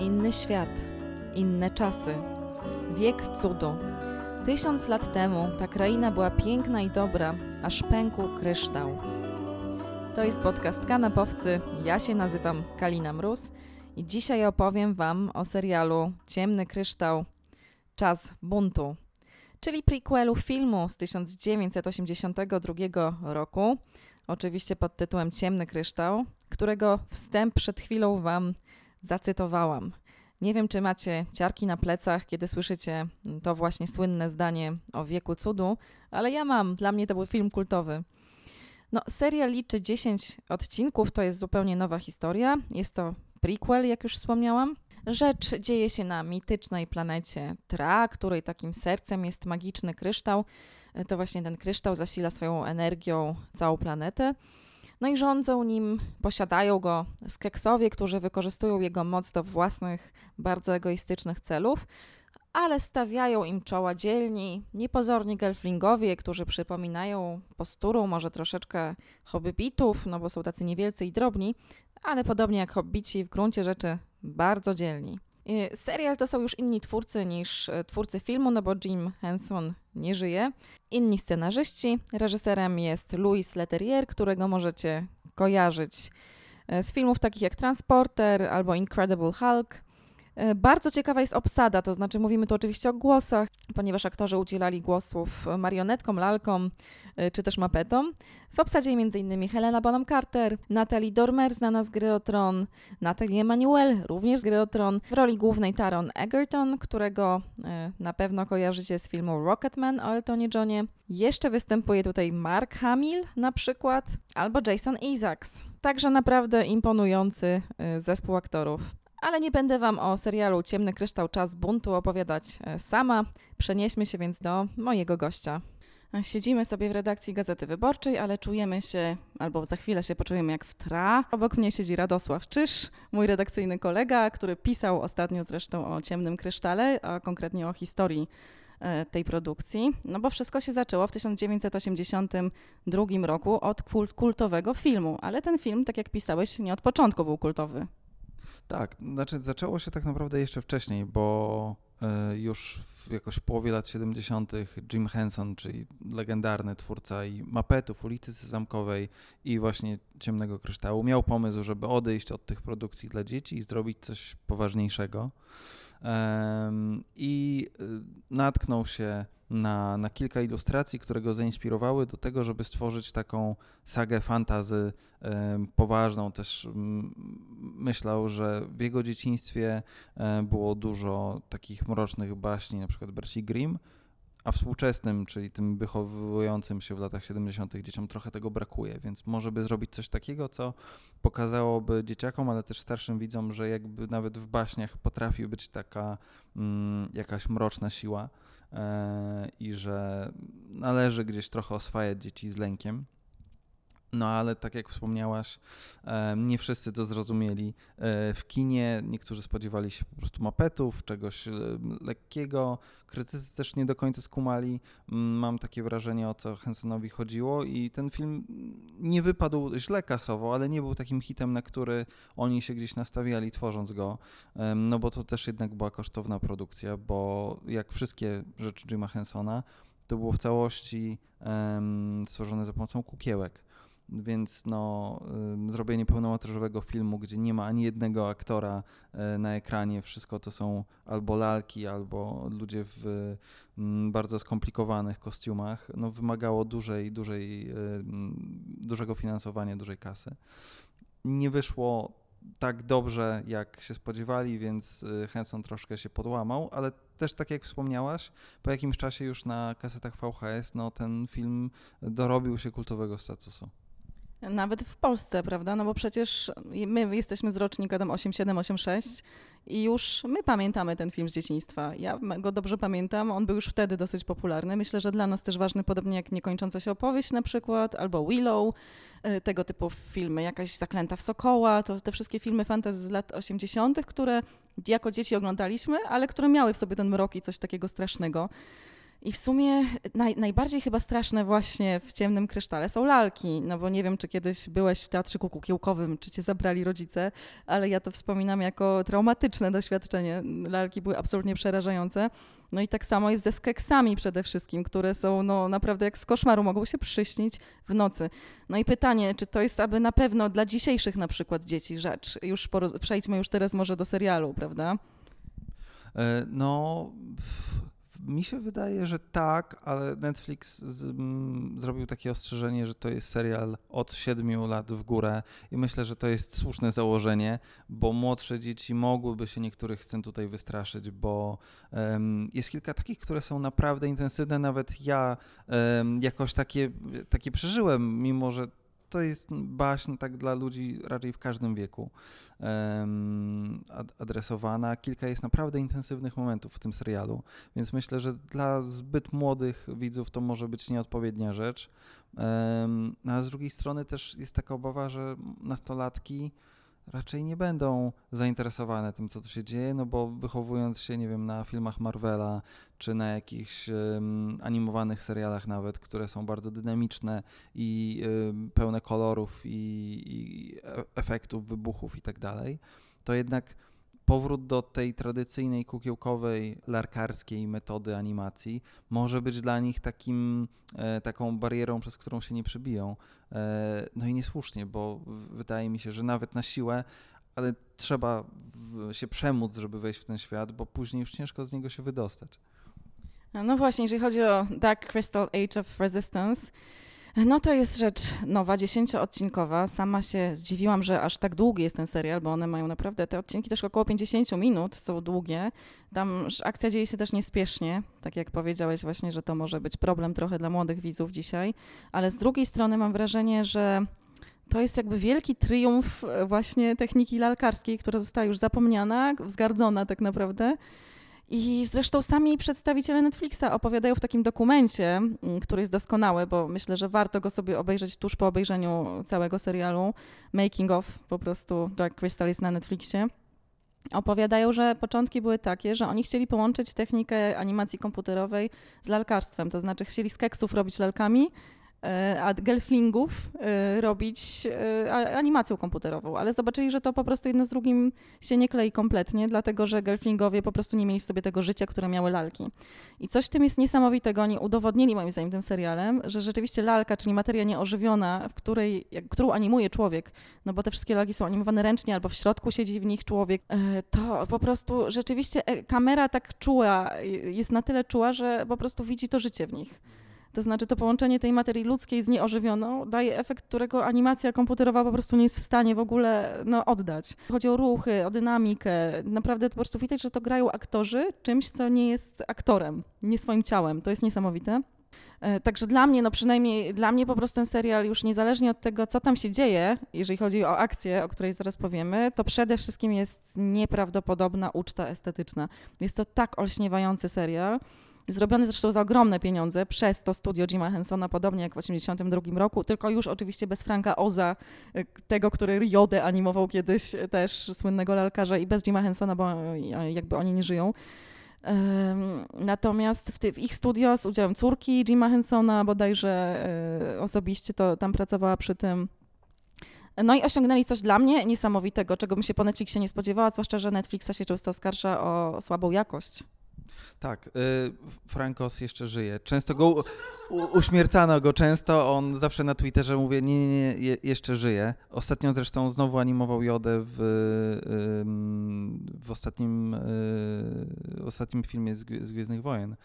Inny świat, inne czasy, wiek cudu. Tysiąc lat temu ta kraina była piękna i dobra, aż pękł kryształ. To jest podcast Kanapowcy. Ja się nazywam Kalina Mróz i dzisiaj opowiem Wam o serialu Ciemny Kryształ Czas Buntu, czyli prequelu filmu z 1982 roku, oczywiście pod tytułem Ciemny Kryształ, którego wstęp przed chwilą Wam zacytowałam. Nie wiem, czy macie ciarki na plecach, kiedy słyszycie to właśnie słynne zdanie o wieku cudu, ale ja mam. Dla mnie to był film kultowy. No, serial liczy 10 odcinków, to jest zupełnie nowa historia. Jest to prequel, jak już wspomniałam. Rzecz dzieje się na mitycznej planecie Tra, której takim sercem jest magiczny kryształ. To właśnie ten kryształ zasila swoją energią całą planetę. No i rządzą nim, posiadają go skeksowie, którzy wykorzystują jego moc do własnych, bardzo egoistycznych celów, ale stawiają im czoła dzielni, niepozorni gelflingowie, którzy przypominają posturą może troszeczkę hobbitów, no bo są tacy niewielcy i drobni, ale podobnie jak hobbici w gruncie rzeczy bardzo dzielni. Serial to są już inni twórcy niż e, twórcy filmu, no bo Jim Henson nie żyje. Inni scenarzyści. Reżyserem jest Louis Leterrier, którego możecie kojarzyć e, z filmów takich jak Transporter albo Incredible Hulk. E, bardzo ciekawa jest obsada, to znaczy mówimy tu oczywiście o głosach, ponieważ aktorzy udzielali głosów marionetkom, lalkom e, czy też mapetom. W obsadzie m.in. Helena Bonham Carter, Natalie Dormer, znana z gry o Tron, Natalie Emanuel, również z gry o Tron, w roli głównej Taron Egerton, którego e, na pewno kojarzycie z filmu Rocketman o Eltonie Johnie. Jeszcze występuje tutaj Mark Hamill na przykład, albo Jason Isaacs. Także naprawdę imponujący zespół aktorów. Ale nie będę Wam o serialu Ciemny Kryształ Czas Buntu opowiadać e, sama. Przenieśmy się więc do mojego gościa. Siedzimy sobie w redakcji Gazety Wyborczej, ale czujemy się, albo za chwilę się poczujemy jak w tra. Obok mnie siedzi Radosław Czyż, mój redakcyjny kolega, który pisał ostatnio zresztą o Ciemnym Krysztale, a konkretnie o historii e, tej produkcji. No bo wszystko się zaczęło w 1982 roku od kultowego filmu, ale ten film, tak jak pisałeś, nie od początku był kultowy. Tak, znaczy zaczęło się tak naprawdę jeszcze wcześniej, bo e, już w jakoś połowie lat 70. Jim Henson, czyli legendarny twórca i mapetów, ulicy Zamkowej i właśnie Ciemnego Kryształu, miał pomysł, żeby odejść od tych produkcji dla dzieci i zrobić coś poważniejszego. I y, natknął się na, na kilka ilustracji, które go zainspirowały do tego, żeby stworzyć taką sagę fantazy poważną. Też myślał, że w jego dzieciństwie było dużo takich mrocznych baśni, na przykład Berci Grimm, a współczesnym, czyli tym wychowującym się w latach 70. dzieciom trochę tego brakuje, więc może by zrobić coś takiego, co pokazałoby dzieciakom, ale też starszym widzom, że jakby nawet w baśniach potrafi być taka mm, jakaś mroczna siła e, i że należy gdzieś trochę oswajać dzieci z lękiem. No ale tak jak wspomniałaś, nie wszyscy to zrozumieli. E, w kinie niektórzy spodziewali się po prostu mapetów, czegoś e, lekkiego. Krytycy też nie do końca skumali. Mam takie wrażenie, o co Hensonowi chodziło i ten film nie wypadł źle kasowo, ale nie był takim hitem, na który oni się gdzieś nastawiali tworząc go. No bo to też jednak była kosztowna produkcja, bo jak wszystkie rzeczy Jima Hensona, to było w całości um, stworzone za pomocą kukiełek więc no, y, zrobienie pełnometrażowego filmu, gdzie nie ma ani jednego aktora y, na ekranie, wszystko to są albo lalki, albo ludzie w y, bardzo skomplikowanych kostiumach, no, wymagało dużej, dużej, dużego finansowania, dużej kasy. Nie wyszło tak dobrze, jak się spodziewali, więc Henson troszkę się podłamał, ale też tak jak wspomniałaś, po jakimś czasie już na kasetach VHS, no ten film dorobił się kultowego statusu. Nawet w Polsce, prawda? No bo przecież my jesteśmy z rocznika tam 8786 i już my pamiętamy ten film z dzieciństwa. Ja go dobrze pamiętam, on był już wtedy dosyć popularny. Myślę, że dla nas też ważny, podobnie jak Niekończąca się opowieść na przykład, albo Willow, y, tego typu filmy, jakaś Zaklęta w Sokoła, to te wszystkie filmy fantasy z lat 80., które jako dzieci oglądaliśmy, ale które miały w sobie ten mrok i coś takiego strasznego. I w sumie naj, najbardziej chyba straszne właśnie w ciemnym krysztale są lalki. No bo nie wiem, czy kiedyś byłeś w teatrzyku kukiełkowym, czy cię zabrali rodzice, ale ja to wspominam jako traumatyczne doświadczenie. Lalki były absolutnie przerażające. No i tak samo jest ze skeksami przede wszystkim, które są no, naprawdę jak z koszmaru, mogą się przyśnić w nocy. No i pytanie, czy to jest aby na pewno dla dzisiejszych na przykład dzieci rzecz? Już przejdźmy już teraz może do serialu, prawda? E, no, mi się wydaje, że tak, ale Netflix z, m, zrobił takie ostrzeżenie, że to jest serial od 7 lat w górę i myślę, że to jest słuszne założenie, bo młodsze dzieci mogłyby się niektórych scen tutaj wystraszyć, bo um, jest kilka takich, które są naprawdę intensywne. Nawet ja um, jakoś takie, takie przeżyłem, mimo że to jest baśń tak dla ludzi raczej w każdym wieku adresowana. Kilka jest naprawdę intensywnych momentów w tym serialu, więc myślę, że dla zbyt młodych widzów to może być nieodpowiednia rzecz. Um, a z drugiej strony też jest taka obawa, że nastolatki raczej nie będą zainteresowane tym, co tu się dzieje, no bo wychowując się, nie wiem, na filmach Marvela, czy na jakichś um, animowanych serialach nawet, które są bardzo dynamiczne i um, pełne kolorów i, i e, efektów, wybuchów i tak dalej, to jednak powrót do tej tradycyjnej kukiełkowej, larkarskiej metody animacji może być dla nich takim, e, taką barierą, przez którą się nie przebiją. E, no i niesłusznie, bo wydaje mi się, że nawet na siłę, ale trzeba się przemóc, żeby wejść w ten świat, bo później już ciężko z niego się wydostać. No właśnie, jeżeli chodzi o Dark Crystal Age of Resistance, no to jest rzecz nowa, dziesięcioodcinkowa. Sama się zdziwiłam, że aż tak długi jest ten serial, bo one mają naprawdę, te odcinki też około 50 minut, są długie. Tam akcja dzieje się też niespiesznie, tak jak powiedziałeś właśnie, że to może być problem trochę dla młodych widzów dzisiaj, ale z drugiej strony mam wrażenie, że to jest jakby wielki triumf e, właśnie techniki lalkarskiej, która została już zapomniana, wzgardzona tak naprawdę. I zresztą sami przedstawiciele Netflixa opowiadają w takim dokumencie, mm, który jest doskonały, bo myślę, że warto go sobie obejrzeć tuż po obejrzeniu całego serialu. Making of po prostu Dark Crystal jest na Netflixie. Opowiadają, że początki były takie, że oni chcieli połączyć technikę animacji komputerowej z lalkarstwem, to znaczy chcieli z keksów robić lalkami, gelflingów e, robić e, animacją komputerową, ale zobaczyli, że to po prostu jedno z drugim się nie klei kompletnie, dlatego że gelflingowie po prostu nie mieli w sobie tego życia, które miały lalki. I coś w tym jest niesamowitego, oni udowodnili moim zdaniem tym serialem, że rzeczywiście lalka, czyli materia nieożywiona, w której, którą animuje człowiek, no bo te wszystkie lalki są animowane ręcznie albo w środku siedzi w nich człowiek, to po prostu rzeczywiście kamera tak czuła, jest na tyle czuła, że po prostu widzi to życie w nich. To znaczy to połączenie tej materii ludzkiej z nieożywioną daje efekt, którego animacja komputerowa po prostu nie jest w stanie w ogóle no, oddać. Chodzi o ruchy, o dynamikę. Naprawdę po prostu widać, że to grają aktorzy czymś, co nie jest aktorem, nie swoim ciałem. To jest niesamowite. E, także dla mnie, no przynajmniej dla mnie po prostu ten serial już niezależnie od tego, co tam się dzieje, jeżeli chodzi o akcję, o której zaraz powiemy, to przede wszystkim jest nieprawdopodobna uczta estetyczna. Jest to tak olśniewający serial. Zrobiony zresztą za ogromne pieniądze przez to studio Jima Hensona, podobnie jak w 1982 roku, tylko już oczywiście bez Franka Oza, y, tego, który Jodę animował kiedyś też słynnego lalkarza i bez Jima Hensona, bo y, jakby oni nie żyją. Natomiast w, ty, w, ich studio z udziałem córki Jima Hensona, bodajże y, osobiście to tam pracowała przy tym. No i osiągnęli coś dla mnie niesamowitego, czego bym się po Netflixie nie spodziewała, zwłaszcza, że Netflixa się często oskarża o słabą jakość. Tak, y, Frankos jeszcze żyje. Często go u, uśmiercano go często, on zawsze na Twitterze mówi, nie, nie, nie, jeszcze żyje. Ostatnio zresztą znowu animował Jodę w, w ostatnim, y, ostatnim filmie z, z Gwiezdnych Wojen.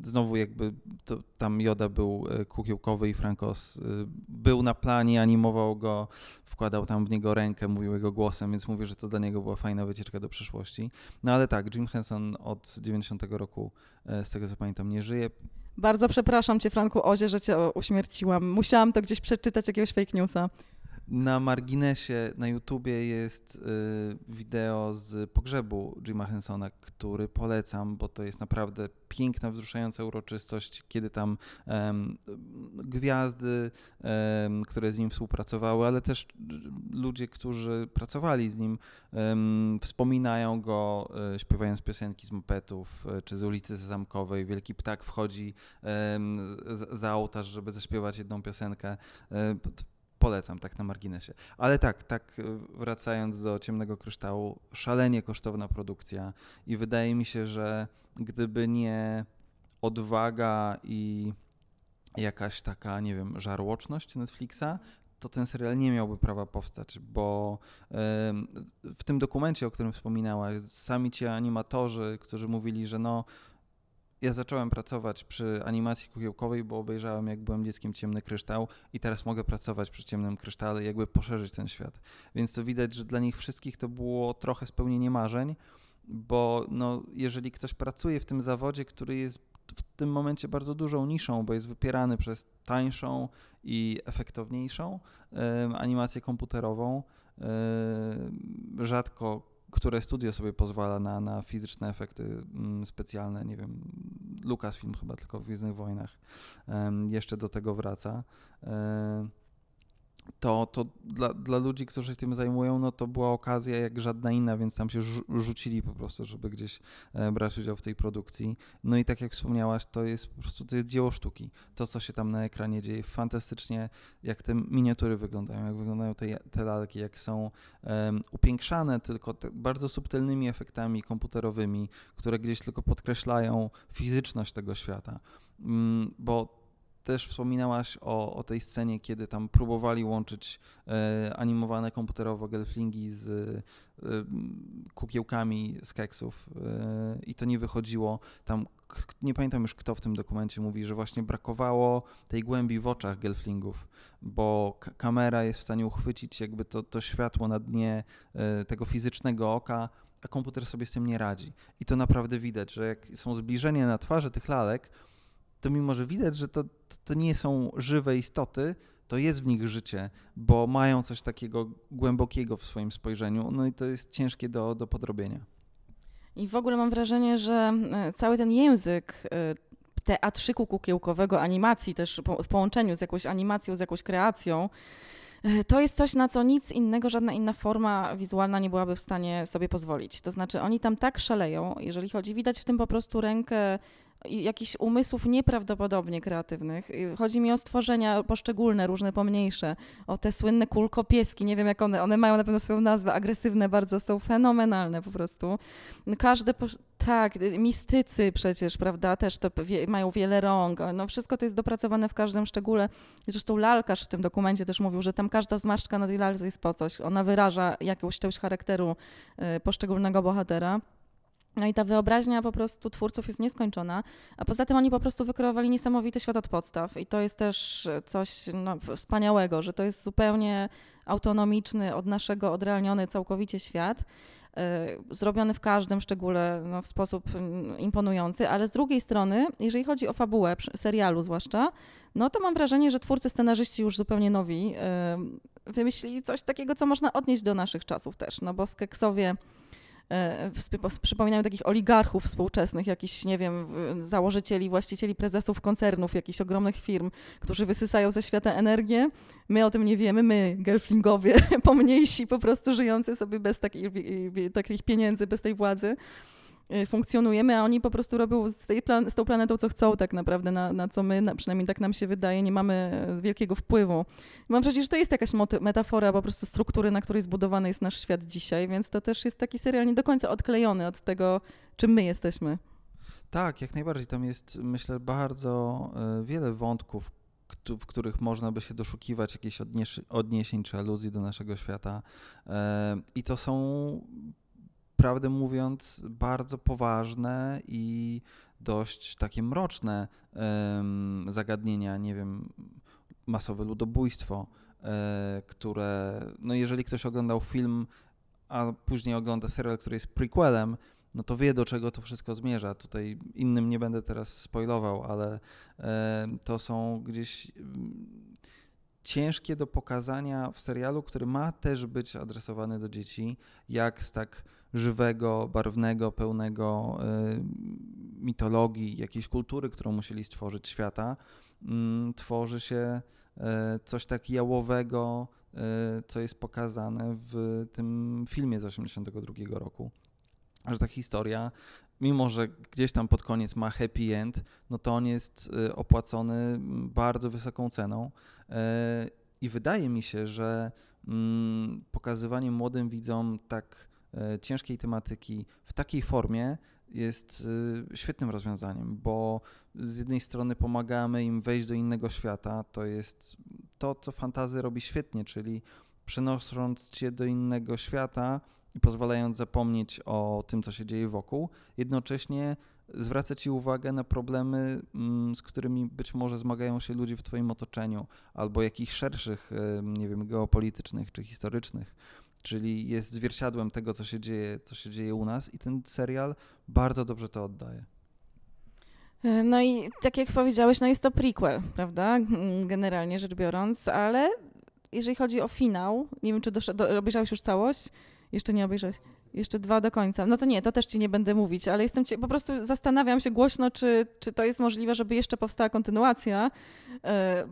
Znowu jakby to, tam Joda był e, kukiełkowy i Frankos y, był na planie, animował go, wkładał tam w niego rękę, mówił jego głosem, więc mówię, że to dla niego była fajna wycieczka do przyszłości. No ale tak, Jim Henson od 90 roku, e, z tego co pamiętam, nie żyje. Bardzo przepraszam cię, Franku Ozie, że cię uśmierciłam. Musiałam to gdzieś przeczytać, jakiegoś fake newsa. Na marginesie na YouTubie jest y, wideo z pogrzebu Jima Hensona, który polecam, bo to jest naprawdę piękna, wzruszająca uroczystość, kiedy tam um, gwiazdy, um, które z nim współpracowały, ale też ludzie, którzy pracowali z nim, um, wspominają go, e, śpiewając piosenki z mopetów e, czy z ulicy Zamkowej. Wielki Ptak wchodzi za ołtarz, żeby zaśpiewać jedną piosenkę e, polecam tak na marginesie. Ale tak, tak wracając do Ciemnego Kryształu, szalenie kosztowna produkcja i wydaje mi się, że gdyby nie odwaga i jakaś taka, nie wiem, żarłoczność Netflixa, to ten serial nie miałby prawa powstać, bo w tym dokumencie, o którym wspominałaś, sami ci animatorzy, którzy mówili, że no ja zacząłem pracować przy animacji kukiełkowej, bo obejrzałem, jak byłem dzieckiem Ciemny Kryształ i teraz mogę pracować przy Ciemnym Krysztale jakby poszerzyć ten świat. Więc to widać, że dla nich wszystkich to było trochę spełnienie marzeń, bo no, jeżeli ktoś pracuje w tym zawodzie, który jest w tym momencie bardzo dużą niszą, bo jest wypierany przez tańszą i efektowniejszą animację komputerową, rzadko które studio sobie pozwala na, na fizyczne efekty mm, specjalne. Nie wiem, Lucasfilm chyba tylko w Gwiezdnych Wojnach jeszcze do tego wraca to, to dla, dla ludzi, którzy się tym zajmują, no to była okazja jak żadna inna, więc tam się rzucili po prostu, żeby gdzieś e, brać udział w tej produkcji. No i tak jak wspomniałaś, to jest po prostu to jest dzieło sztuki. To, co się tam na ekranie dzieje, fantastycznie, jak te miniatury wyglądają, jak wyglądają te, te lalki, jak są um, upiększane tylko bardzo subtelnymi efektami komputerowymi, które gdzieś tylko podkreślają fizyczność tego świata. Um, bo też wspominałaś o, o tej scenie, kiedy tam próbowali łączyć e, animowane komputerowo gelflingi z e, kukiełkami z keksów e, i to nie wychodziło. Tam nie pamiętam już kto w tym dokumencie mówi, że właśnie brakowało tej głębi w oczach gelflingów, bo kamera jest w stanie uchwycić jakby to, to światło na dnie e, tego fizycznego oka, a komputer sobie z tym nie radzi. I to naprawdę widać, że jak są zbliżenia na twarzy tych lalek, to mimo, że widać, że to, to nie są żywe istoty, to jest w nich życie, bo mają coś takiego głębokiego w swoim spojrzeniu, no i to jest ciężkie do, do podrobienia. I w ogóle mam wrażenie, że e, cały ten język e, teatrzyku kukiełkowego, animacji też w połączeniu z jakąś animacją, z jakąś kreacją, e, to jest coś, na co nic innego, żadna inna forma wizualna nie byłaby w stanie sobie pozwolić. To znaczy, oni tam tak szaleją, jeżeli chodzi, widać w tym po prostu rękę jakichś umysłów nieprawdopodobnie kreatywnych. Chodzi mi o stworzenia poszczególne, różne pomniejsze, o te słynne kulkopieski, nie wiem jak one, one mają na pewno swoją nazwę, agresywne bardzo, są fenomenalne po prostu. Każde, tak, mistycy przecież, prawda, też to wie, mają wiele rąk, no wszystko to jest dopracowane w każdym szczególe. Zresztą lalkarz w tym dokumencie też mówił, że tam każda zmarszczka na tej lalce jest po coś, ona wyraża jakąś część charakteru y, poszczególnego bohatera. No i ta wyobraźnia po prostu twórców jest nieskończona, a poza tym oni po prostu wykreowali niesamowity świat od podstaw. I to jest też coś no, wspaniałego, że to jest zupełnie autonomiczny, od naszego odrealniony całkowicie świat, yy, zrobiony w każdym szczególe no, w sposób mm, imponujący, ale z drugiej strony, jeżeli chodzi o fabułę serialu zwłaszcza, no to mam wrażenie, że twórcy, scenarzyści już zupełnie nowi yy, wymyślili coś takiego, co można odnieść do naszych czasów też, no bo Skeksowie przypominają takich oligarchów współczesnych, jakichś, nie wiem, założycieli, właścicieli, prezesów koncernów, jakichś ogromnych firm, którzy wysysają ze świata energię. My o tym nie wiemy, my, gelflingowie, pomniejsi, po prostu żyjący sobie bez takich, takich pieniędzy, bez tej władzy. Y, funkcjonujemy, a oni po prostu robią z, tej plan- z tą planetą, co chcą tak naprawdę, na, na co my, na, przynajmniej tak nam się wydaje, nie mamy wielkiego wpływu. Mam wrażenie, że to jest jakaś metafora po prostu struktury, na której zbudowany jest nasz świat dzisiaj, więc to też jest taki serial nie do końca odklejony od tego, czym my jesteśmy. Tak, jak najbardziej. Tam jest, myślę, bardzo e, wiele wątków, w których można by się doszukiwać jakichś odniesień czy aluzji do naszego świata. E, I to są prawdę mówiąc, bardzo poważne i dość takie mroczne zagadnienia, nie wiem, masowe ludobójstwo, e, które, no jeżeli ktoś oglądał film, a później ogląda serial, który jest prequelem, no to wie, do czego to wszystko zmierza. Tutaj innym nie będę teraz spoilował, ale e, to są gdzieś ciężkie do pokazania w serialu, który ma też być adresowany do dzieci, jak z tak żywego, barwnego, pełnego y, mitologii, jakiejś kultury, którą musieli stworzyć świata, y, tworzy się y, coś tak jałowego, y, co jest pokazane w tym filmie z 1982 roku. Że ta historia, mimo że gdzieś tam pod koniec ma happy end, no to on jest y, opłacony bardzo wysoką ceną. Y, I wydaje mi się, że mm, pokazywanie młodym widzom tak E, ciężkiej tematyki w takiej formie jest e, świetnym rozwiązaniem, bo z jednej strony pomagamy im wejść do innego świata, to jest to, co fantazy robi świetnie, czyli przenosząc cię do innego świata i pozwalając zapomnieć o tym, co się dzieje wokół, jednocześnie zwraca ci uwagę na problemy, mm, z którymi być może zmagają się ludzie w twoim otoczeniu, albo jakichś szerszych, nie wiem, geopolitycznych czy historycznych czyli jest zwierciadłem tego, co się dzieje, co się dzieje u nas i ten serial bardzo dobrze to oddaje. E, no i tak jak powiedziałeś, no jest to prequel, prawda, generalnie rzecz biorąc, ale jeżeli chodzi o finał, nie wiem, czy obejrzałeś już całość? Jeszcze nie obejrzałeś? Jeszcze dwa do końca. No to nie, to też ci nie będę mówić, ale jestem ci, po prostu zastanawiam się głośno, czy, czy to jest możliwe, żeby jeszcze powstała kontynuacja. E,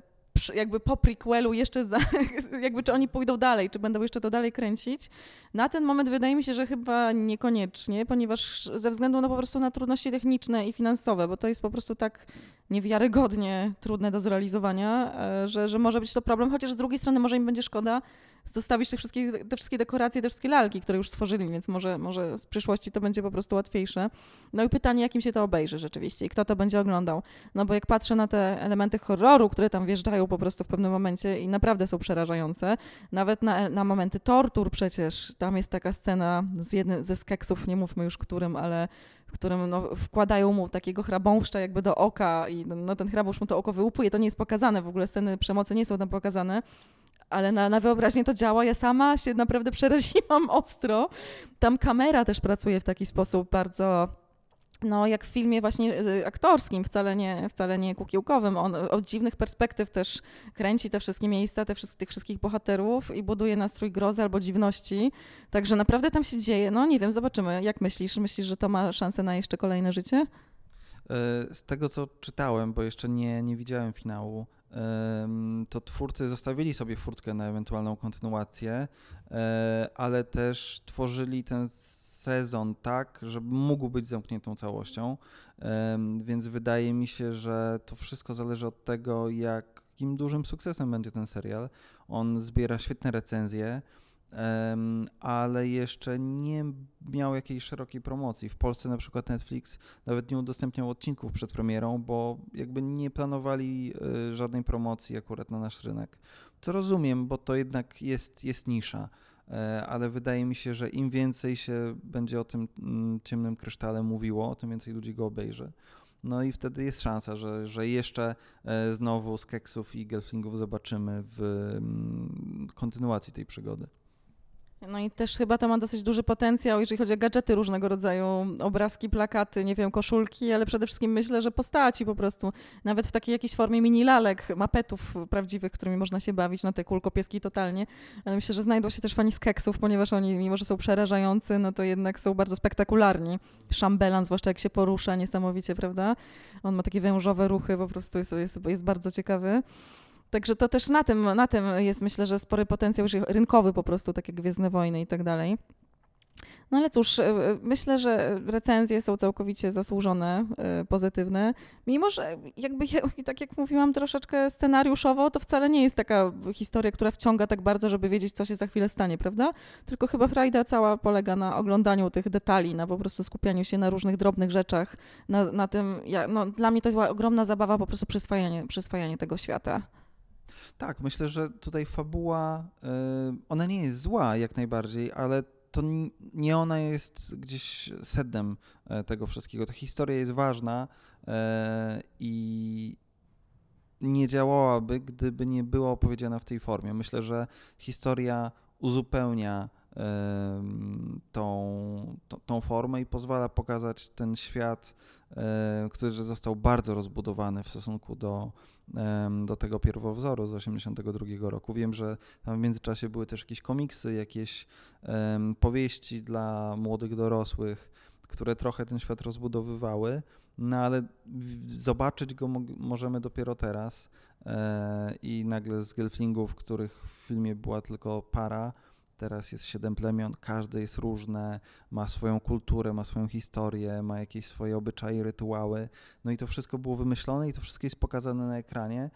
jakby po prequelu jeszcze, za, jakby czy oni pójdą dalej, czy będą jeszcze to dalej kręcić. Na ten moment wydaje mi się, że chyba niekoniecznie, ponieważ ze względu na po prostu na trudności techniczne i finansowe, bo to jest po prostu tak niewiarygodnie trudne do zrealizowania, e, że, że może być to problem, chociaż z drugiej strony może im będzie szkoda zostawić te wszystkie, te wszystkie dekoracje, te wszystkie lalki, które już stworzyli, więc może, może z przyszłości to będzie po prostu łatwiejsze. No i pytanie, jakim się to obejrzy rzeczywiście i kto to będzie oglądał. No bo jak patrzę na te elementy horroru, które tam wjeżdżają po prostu w pewnym momencie i naprawdę są przerażające, nawet na, na momenty tortur przecież, tam jest taka scena z jednym ze skeksów, nie mówmy już którym, ale w którym no, wkładają mu takiego chrabąszcza jakby do oka i no, ten chrabąszcz mu to oko wyłupuje. To nie jest pokazane, w ogóle sceny przemocy nie są tam pokazane, ale na, na wyobraźnię to działa. Ja sama się naprawdę przeraziłam ostro. Tam kamera też pracuje w taki sposób bardzo no, jak w filmie właśnie y, aktorskim, wcale nie, wcale nie kukiełkowym. On od dziwnych perspektyw też kręci te wszystkie miejsca, te tych wszystkich bohaterów i buduje nastrój grozy albo dziwności. Także naprawdę tam się dzieje. No nie wiem, zobaczymy. Jak myślisz? Myślisz, że to ma szansę na jeszcze kolejne życie? E, z tego, co czytałem, bo jeszcze nie, nie widziałem finału, to twórcy zostawili sobie furtkę na ewentualną kontynuację, e, ale też tworzyli ten sezon tak, żeby mógł być zamkniętą całością. Więc wydaje mi się, że to wszystko zależy od tego, jakim dużym sukcesem będzie ten serial. On zbiera świetne recenzje ale jeszcze nie miał jakiejś szerokiej promocji. W Polsce na przykład Netflix nawet nie udostępniał odcinków przed premierą, bo jakby nie planowali y, żadnej promocji akurat na nasz rynek. Co rozumiem, bo to jednak jest, jest nisza, e, ale wydaje mi się, że im więcej się będzie o tym mm, ciemnym krysztale mówiło, tym więcej ludzi go obejrzy. No i wtedy jest szansa, że, że jeszcze e, znowu z keksów i gelflingów zobaczymy w mm, kontynuacji tej przygody. No i też chyba to ma dosyć duży potencjał, jeżeli chodzi o gadżety różnego rodzaju, obrazki, plakaty, nie wiem, koszulki, ale przede wszystkim myślę, że postaci po prostu. Nawet w takiej jakiejś formie mini lalek, mapetów prawdziwych, którymi można się bawić na te kulkopieski totalnie. Ale myślę, że znajdą się też fani z keksów, ponieważ oni, mimo że są przerażający, no to jednak są bardzo spektakularni. Szambelan, zwłaszcza jak się porusza, niesamowicie, prawda? On ma takie wężowe ruchy, po prostu jest, jest, jest bardzo ciekawy. Także to też na tym, na tym jest myślę, że spory potencjał rynkowy po prostu, tak jak Gwiezdne Wojny i tak dalej. No ale cóż, e, myślę, że recenzje są całkowicie zasłużone, e, pozytywne. Mimo, że jakby, tak jak mówiłam troszeczkę scenariuszowo, to wcale nie jest taka historia, która wciąga tak bardzo, żeby wiedzieć, co się za chwilę stanie, prawda? Tylko chyba frajda cała polega na oglądaniu tych detali, na po prostu skupianiu się na różnych drobnych rzeczach, na, na tym, ja, no, dla mnie to jest ogromna zabawa po prostu przyswajanie, przyswajanie tego świata. Tak, myślę, że tutaj fabuła, y, ona nie jest zła jak najbardziej, ale to nie ona jest gdzieś sednem e, tego wszystkiego. Ta historia jest ważna e, i nie działałaby, gdyby nie była opowiedziana w tej formie. Myślę, że historia uzupełnia tą, tą, formę i pozwala pokazać ten świat, który został bardzo rozbudowany w stosunku do, do tego pierwowzoru z 1982 roku. Wiem, że tam w międzyczasie były też jakieś komiksy, jakieś powieści dla młodych dorosłych, które trochę ten świat rozbudowywały, no ale zobaczyć go możemy dopiero teraz e, i nagle z Gelflingów, których w filmie była tylko para, teraz jest siedem plemion, każde jest różne, ma swoją kulturę, ma swoją historię, ma jakieś swoje obyczaje, rytuały. No i to wszystko było wymyślone i to wszystko jest pokazane na ekranie.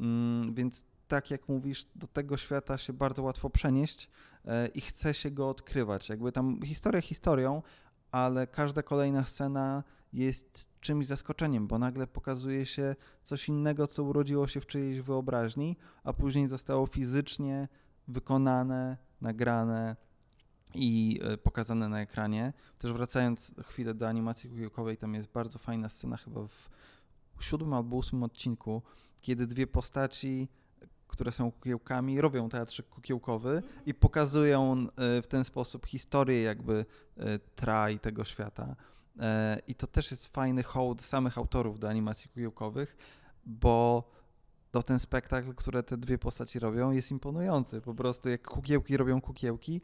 Mm, więc tak jak mówisz, do tego świata się bardzo łatwo przenieść e, i chce się go odkrywać. Jakby tam historia historią, ale każda kolejna scena jest czymś zaskoczeniem, bo nagle pokazuje się coś innego, co urodziło się w czyjejś wyobraźni, a później zostało fizycznie wykonane, nagrane i e, pokazane na ekranie. Też wracając chwilę do animacji kukiełkowej, tam jest bardzo fajna scena chyba w siódmym albo ósmym odcinku, kiedy dwie postaci które są kukiełkami, robią teatrzyk kukiełkowy i pokazują e, w ten sposób historię jakby e, tra i tego świata. I to też jest fajny hołd samych autorów do animacji kukiełkowych, bo to ten spektakl, które te dwie postaci robią, jest imponujący. Po prostu jak kukiełki robią kukiełki,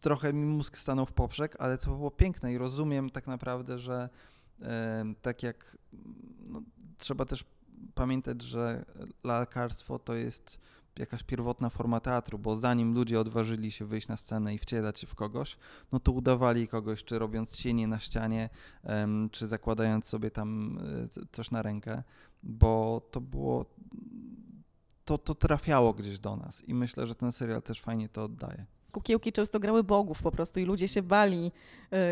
trochę mi mózg stanął w poprzek, ale to było piękne i rozumiem tak naprawdę, że e, tak jak no, trzeba też pamiętać, że lalkarstwo to jest jakaś pierwotna forma teatru, bo zanim ludzie odważyli się wyjść na scenę i wcielać się w kogoś, no to udawali kogoś, czy robiąc cienie na ścianie, czy zakładając sobie tam e, coś na rękę, bo to było, to, to trafiało gdzieś do nas i myślę, że ten serial też fajnie to oddaje kukiełki często grały bogów po prostu i ludzie się bali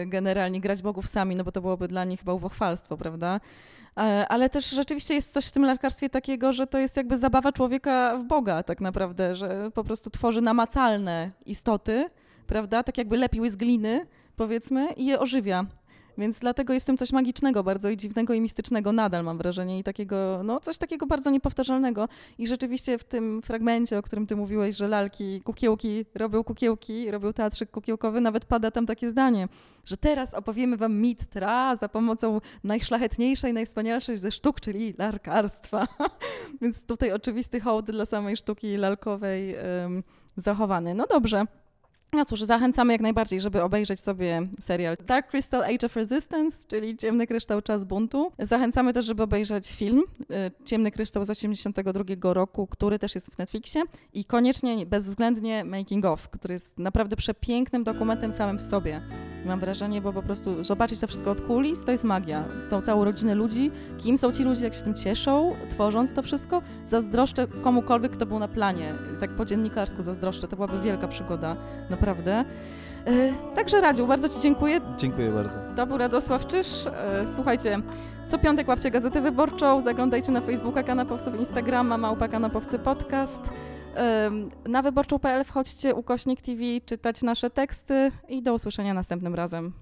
y, generalnie grać bogów sami, no bo to byłoby dla nich chyba uwochwalstwo, prawda? E, ale też rzeczywiście jest coś w tym lekarstwie takiego, że to jest jakby zabawa człowieka w Boga tak naprawdę, że po prostu tworzy namacalne istoty, prawda? Tak jakby lepił z gliny, powiedzmy, i je ożywia. Więc dlatego jest w tym coś magicznego bardzo i dziwnego i mistycznego nadal mam wrażenie i takiego, no coś takiego bardzo niepowtarzalnego. I rzeczywiście w tym fragmencie, o którym ty mówiłeś, że lalki, kukiełki robią kukiełki, robią teatrzyk kukiełkowy, nawet pada tam takie zdanie, że teraz opowiemy wam mit tra za pomocą najszlachetniejszej, najwspanialszej ze sztuk, czyli larkarstwa. Więc tutaj oczywisty hołd dla samej sztuki lalkowej um, zachowany. No dobrze. No cóż, zachęcamy jak najbardziej, żeby obejrzeć sobie serial Dark Crystal Age of Resistance, czyli Ciemny Kryształ Czas Buntu. Zachęcamy też, żeby obejrzeć film y, Ciemny Kryształ z 1982 roku, który też jest w Netflixie i koniecznie, bezwzględnie Making of, który jest naprawdę przepięknym dokumentem samym w sobie. Mam wrażenie, bo po prostu zobaczyć to wszystko od kulis, to jest magia. Tą całą rodzinę ludzi, kim są ci ludzie, jak się tym cieszą, tworząc to wszystko. Zazdroszczę komukolwiek, kto był na planie. Tak po dziennikarsku zazdroszczę. To byłaby wielka przygoda, naprawdę. E, także Radziu, bardzo Ci dziękuję. Dziękuję bardzo. To był Radosław Czyż. E, słuchajcie, co piątek łapcie Gazetę Wyborczą, zaglądajcie na Facebooka Kanapowców, Instagrama, Małpa Kanapowcy Podcast. Na wyborczą.pl wchodźcie ukośnik TV, czytać nasze teksty i do usłyszenia następnym razem.